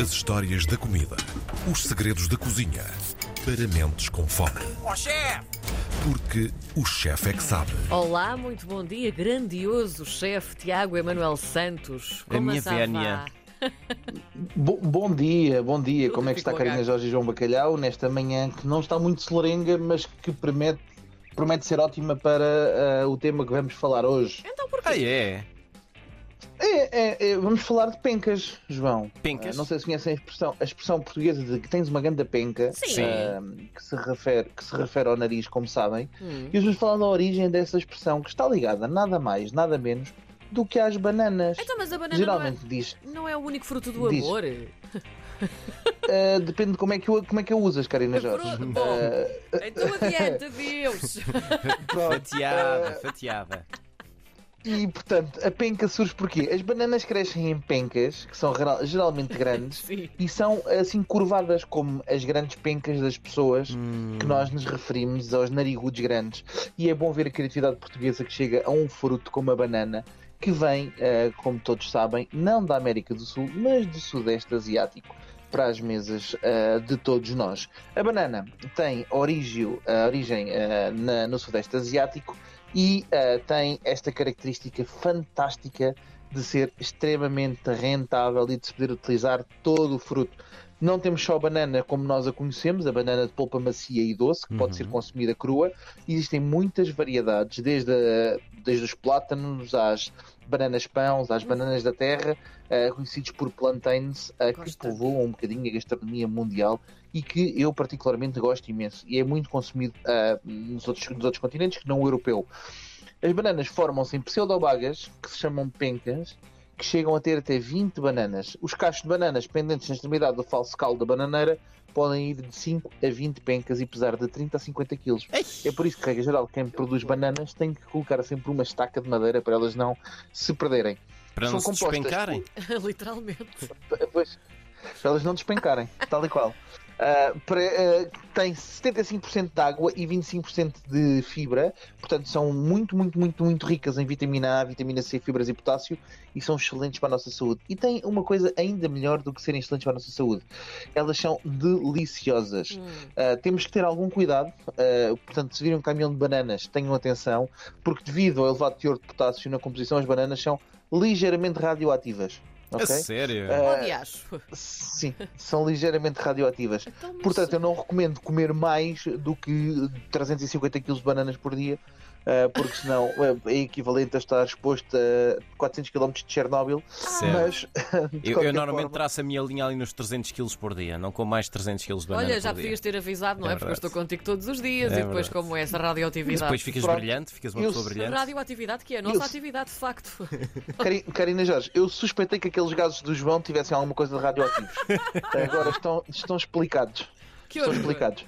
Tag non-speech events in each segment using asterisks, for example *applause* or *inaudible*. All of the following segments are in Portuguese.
As histórias da comida. Os segredos da cozinha. Para mentes com fome. Ó chefe! Porque o chefe é que sabe. Olá, muito bom dia, grandioso chefe Tiago Emanuel Santos. A minha vénia. *laughs* Bo- bom dia, bom dia. Como é que está Carina. Jorge e João Bacalhau nesta manhã que não está muito solarenga, mas que promete, promete ser ótima para ah, o tema que vamos falar hoje. Então porquê? Ah, é? É, é, vamos falar de pencas, João. Pencas? Ah, não sei se conhecem a expressão, a expressão portuguesa de que tens uma grande penca, Sim. ah, que, se refere, que se refere ao nariz, como sabem. Hum. E hoje vamos falar da origem dessa expressão que está ligada nada mais, nada menos do que às bananas. Então, mas a banana Geralmente diz, não, é, não é o único fruto do Diz. amor? ah, depende de como é que, o- como é que a usas, Carina Jorge. Bom. Ah, Então adianta, Deus! *laughs* pronto. Fatiada, fatiada. E portanto, a penca surge porquê? As bananas crescem em pencas, que são geral- geralmente *laughs* grandes, e são assim curvadas como as grandes pencas das pessoas Hum. que nós nos referimos aos narigudos grandes. E é bom ver a criatividade portuguesa que chega a um fruto como a banana, que vem, eh, como todos sabem, não da América do Sul, mas do Sudeste Asiático. Para as mesas eh, de todos nós. A banana tem origem, a origem eh, na- no Sudeste Asiático e eh, tem esta característica fantástica de ser extremamente rentável e de se poder utilizar todo o fruto. Não temos só a banana como nós a conhecemos, a banana de polpa macia e doce, que pode ser consumida crua. Existem muitas variedades, desde, a- desde os plátanos às bananas pães, às bananas da terra, eh, conhecidos por plantains, eh, que povoam um bocadinho a gastronomia mundial e que eu particularmente gosto imenso. E é muito consumido eh, nos, outros, nos outros continentes que não o europeu. As bananas formam-se em pseudobagas, que se chamam pencas, que chegam a ter até 20 bananas. Os cachos de bananas pendentes na extremidade do falso calo da bananeira podem ir de 5 a 20 pencas e pesar de 30 a 50 kg. É por isso que, regra geral, quem produz bananas tem que colocar sempre uma estaca de madeira para elas não se perderem. Para não se São compostas despencarem? *laughs* Literalmente. Pois, para elas não despencarem, tal e qual. Ah, para- ah, tem 75% de água e 25% de fibra, portanto são muito, muito, muito, muito ricas em vitamina A, vitamina C, fibras e potássio e são excelentes para a nossa saúde. E tem uma coisa ainda melhor do que serem excelentes para a nossa saúde: elas são deliciosas. Hum. Uh, temos que ter algum cuidado, uh, portanto, se virem um caminhão de bananas, tenham atenção, porque devido ao elevado teor de potássio na composição, as bananas são ligeiramente radioativas. A ok? sério? Diacho. Sim, são ligeiramente radioativas. Então, mas- Portanto, eu não recomendo comer mais do que 350 kg de bananas por dia, uh, porque senão é equivalente a estar exposto a 400 km de Chernobyl. Certo. Mas, *laughs* de Eu, eu normalmente forma, traço a minha linha ali nos 300 kg por dia, não com mais 300 kg de banana Olha, já podias ter avisado, não é? É Porque eu estou contigo todos os dias É e depois, verdade. como é essa Mas radioatividade. depois ficas Pronto. brilhante, ficas uma Eu- pessoa brilhante. Radioatividade que é a nossa Eu- atividade, de facto. *laughs* Carina Jorge, eu suspeitei que aqueles gases do João tivessem alguma coisa de radioativos. *laughs* Agora estão, estão explicados. Que Estão explicados.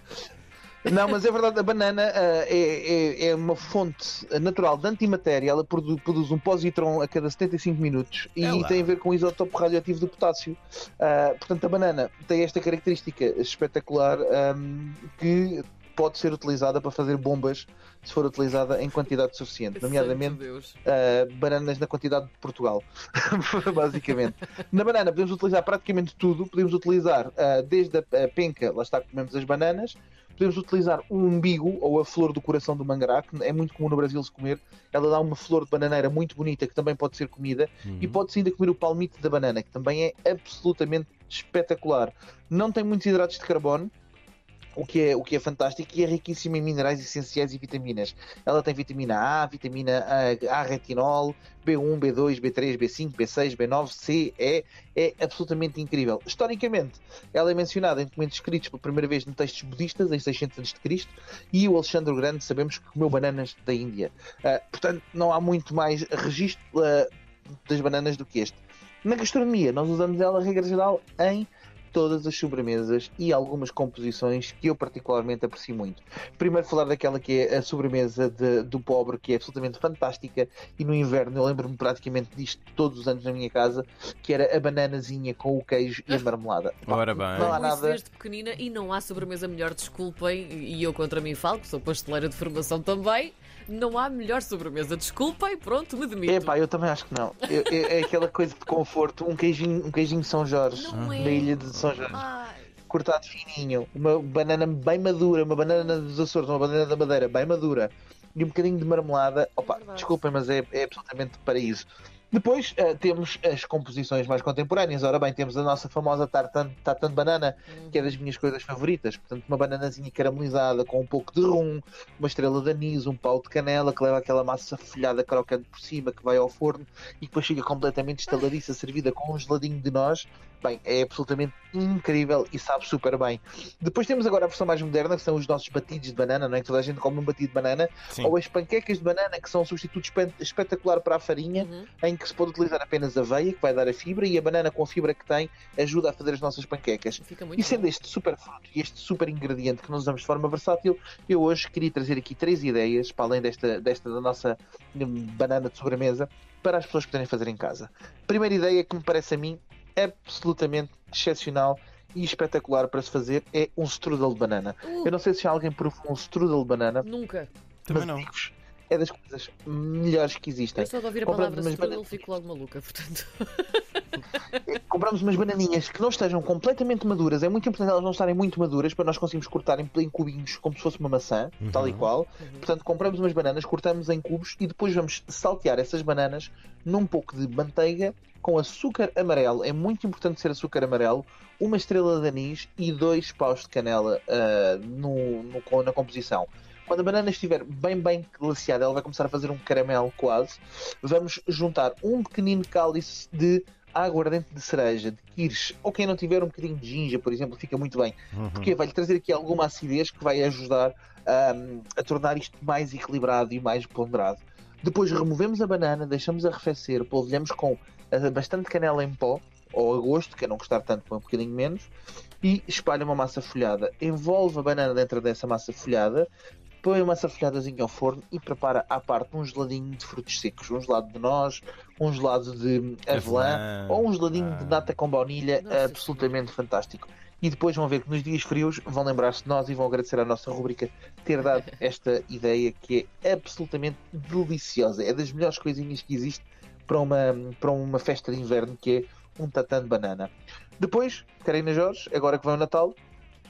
Não, mas é verdade, a banana ah, é, é- é uma fonte natural de antimatéria, ela produ- produz um positron a cada 75 minutos e tem a ver com o isótopo radioativo do potássio. Ah, portanto, a banana tem esta característica espetacular ahm, que pode ser utilizada para fazer bombas se for utilizada em quantidade suficiente, nomeadamente uh, bananas na quantidade de Portugal, *laughs* basicamente. Na banana podemos utilizar praticamente tudo, podemos utilizar uh, desde a, a penca, lá está que comemos as bananas, podemos utilizar o umbigo ou a flor do coração do mangará, que é muito comum no Brasil se comer, ela dá uma flor de bananeira muito bonita que também pode ser comida, Uhum. e pode-se ainda comer o palmito da banana, que também é absolutamente espetacular. Não tem muitos hidratos de carbono, o que, é, o que é fantástico e é riquíssima em minerais essenciais e vitaminas. Ela tem vitamina A, vitamina A, A retinol, B1, B2, B3, B5, B6, B9, C, E. É absolutamente incrível. Historicamente, ela é mencionada em documentos escritos pela primeira vez em textos budistas, em 600 a.C., e o Alexandre Grande sabemos que comeu bananas da Índia. Ah, portanto, não há muito mais registro ah, das bananas do que este. Na gastronomia, nós usamos ela, regra geral, em todas as sobremesas e algumas composições que eu particularmente aprecio muito. Primeiro falar daquela que é a sobremesa de- do pobre, que é absolutamente fantástica e no inverno eu lembro-me praticamente disto todos os anos na minha casa, que era a bananazinha com o queijo e a marmelada. *laughs* Ora bem. Não há nada. desde pequenina e não há sobremesa melhor, desculpem, e eu contra mim falo, que sou pasteleira de formação também, Não há melhor sobremesa. Desculpa e pronto, me demito. É pá, eu também acho que não. Eu- é, é aquela coisa de conforto, um queijinho, um queijinho São Jorge, Não é. da ilha de São Jorge, Ai, cortado fininho, uma banana bem madura, uma banana dos Açores, uma banana da Madeira bem madura e um bocadinho de marmelada. Opa, verdade. desculpem, mas é, é absolutamente paraíso. Depois eh, temos as composições mais contemporâneas. Ora bem, temos a nossa famosa tartan, tartan de banana, que é das minhas coisas favoritas. Portanto, uma bananazinha caramelizada com um pouco de rum, uma estrela de anis, um pau de canela que leva aquela massa folhada crocante por cima que vai ao forno e depois fica completamente estaladiça, servida com um geladinho de nós. Bem, é absolutamente incrível e sabe super bem. Depois temos agora a versão mais moderna, que são os nossos batidos de banana, não é? Que toda a gente come um batido de banana, Sim. ou as panquecas de banana, que são um substituto espe- espetacular para a farinha, Uhum. em que se pode utilizar apenas aveia, que vai dar a fibra, e a banana com a fibra que tem ajuda a fazer as nossas panquecas. E sendo bom. este super fruto e este super ingrediente que nós usamos de forma versátil, eu hoje queria trazer aqui três ideias, para além desta, desta da nossa banana de sobremesa, para as pessoas poderem fazer em casa. Primeira ideia que me parece a mim absolutamente excepcional e espetacular para se fazer é um strudel de banana. Uh, Eu não sei se alguém provou um strudel de banana, Nunca. Também não. é das coisas melhores que existem. Eu só de ouvir a palavra strudel fico logo maluca, portanto. *laughs* compramos umas bananinhas que não estejam completamente maduras. É muito importante elas não estarem muito maduras para nós conseguirmos cortar em, em cubinhos como se fosse uma maçã, tal e qual. Portanto, compramos umas bananas, cortamos em cubos e depois vamos saltear essas bananas num pouco de manteiga com açúcar amarelo. É muito importante ser açúcar amarelo, uma estrela de anis e dois paus de canela ah, no, no- na composição. Quando a banana estiver bem, bem glaciada, ela vai começar a fazer um caramelo quase. Vamos juntar um pequenino cálice de aguardente de cereja, de kirsch, ou quem não tiver um bocadinho de ginja, por exemplo, fica muito bem. Uhum. Porque vai-lhe trazer aqui alguma acidez que vai ajudar ahm, a tornar isto mais equilibrado e mais ponderado. Depois removemos a banana, deixamos arrefecer, polvilhamos com ah, bastante canela em pó, ou a gosto, que é não gostar tanto, põe um bocadinho menos, e espalha uma massa folhada. Envolve a banana dentro dessa massa folhada, põe a massa folhadazinha ao forno e prepara à parte um geladinho de frutos secos, um gelado de noz, um gelado de avelã, ou um geladinho de Ah. nata com baunilha, Nossa absolutamente fantástico. E depois vão ver que nos dias frios vão lembrar-se de nós e vão agradecer à nossa rubrica ter dado esta *laughs* ideia que é absolutamente deliciosa. É das melhores coisinhas que existe para uma, para uma festa de inverno, que é um tatã de banana. Depois, Karina Jorge, agora que vem o Natal,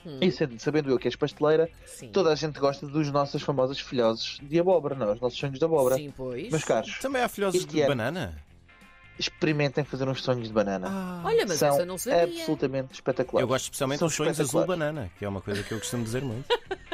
Hum, e sendo, sabendo eu que és pasteleira, sim. toda a gente gosta dos nossos famosos filhoses de abóbora, não? é? Os nossos sonhos de abóbora. Sim, pois. Meus caros, Também há filhosos de ano. banana? experimentem fazer uns sonhos de banana. Ah. Olha, mas São essa eu não sabia. absolutamente espetaculares. Eu gosto especialmente São dos sonhos azul banana, que é uma coisa que eu costumo dizer muito. *laughs*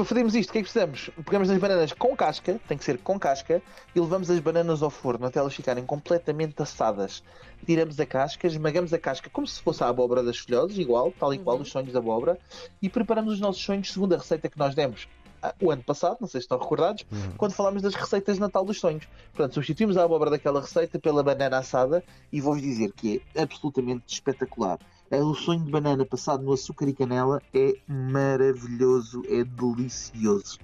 Para fazermos isto, o que é que precisamos? Pegamos as bananas com casca, tem que ser com casca, e levamos as bananas ao forno até elas ficarem completamente assadas. Tiramos a casca, esmagamos a casca como se fosse a abóbora das filhoses, igual, tal e qual Uhum. os sonhos de abóbora, e preparamos os nossos sonhos segundo a receita que nós demos ah, o ano passado, não sei se estão recordados, Uhum. quando falámos das receitas de Natal dos sonhos. Portanto, substituímos a abóbora daquela receita pela banana assada e vou-vos dizer que é absolutamente espetacular. É, O sonho de banana passado no açúcar e canela é maravilhoso, é delicioso.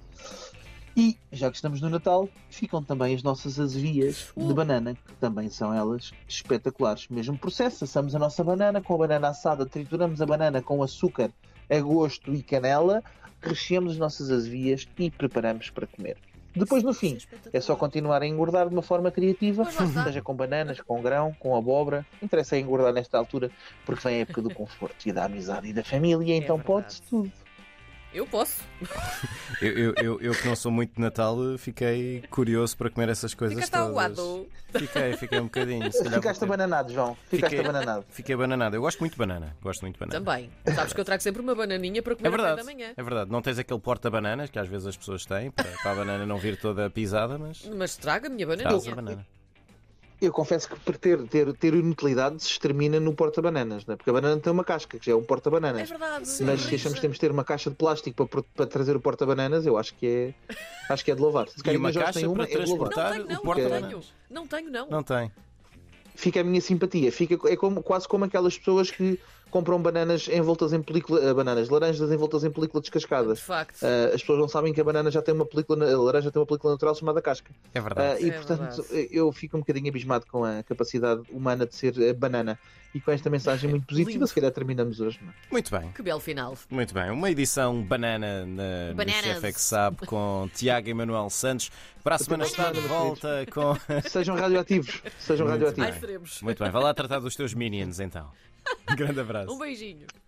E, já que estamos no Natal, ficam também as nossas azevias de Uh. banana, que também são elas espetaculares. Mesmo processo, assamos a nossa banana com a banana assada, trituramos a banana com açúcar a gosto e canela, recheamos as nossas azevias e preparamos para comer. Depois, no fim, é só continuar a engordar de uma forma criativa, seja com bananas, com grão, com abóbora. Interessa é engordar nesta altura, porque vem a época do conforto e da amizade e da família, então verdade. pode-se tudo. Eu posso. *laughs* Eu, eu, eu, eu que não sou muito de Natal, fiquei curioso para comer essas coisas Fica todas. aguado. Fiquei, fiquei um *laughs* bocadinho. Ficaste abananado, João. Ficaste Fiquei- abananado. Fiquei bananado. Eu gosto muito de banana. Gosto muito de banana. Também. Sabes que eu trago sempre uma bananinha para comer É verdade, da manhã. é verdade. Não tens aquele porta-bananas que às vezes as pessoas têm para, para a banana não vir toda pisada, mas Mas traga a minha traz a bananinha. banana. Eu confesso que para ter, ter, ter inutilidade se termina no porta-bananas, né? porque a banana tem uma casca, que já é um É porta-bananas. verdade. Mas se achamos que temos de ter uma caixa de plástico para, para trazer o porta-bananas, eu acho que é, acho que é de louvar. Se calhar uma caixa tem uma, para é de louvar. Não tenho, não, não porta-bananas. tenho. Não tenho, não. Não tem. Fica a minha simpatia. Fica, é como, quase como aquelas pessoas que compram bananas envoltas em película, eh, bananas, laranjas envoltas em película De descascadas. facto. Ah, as pessoas não sabem que a banana já tem uma película, a laranja tem uma película natural chamada casca. É verdade. Ah, e É portanto verdade. eu fico um bocadinho abismado com a capacidade humana de ser banana. E com esta mensagem muito positiva, Lindo. se calhar terminamos hoje. Não é? Muito bem. Que belo final. Muito bem, uma edição banana na, no Bananas. Chef é que sabe com Tiago Emanuel Santos. Para a semana está de volta com. Sejam radioativos. Sejam Muito radioativos. Muito bem, vai lá tratar dos teus minions então. *laughs* Grande abraço. Um beijinho.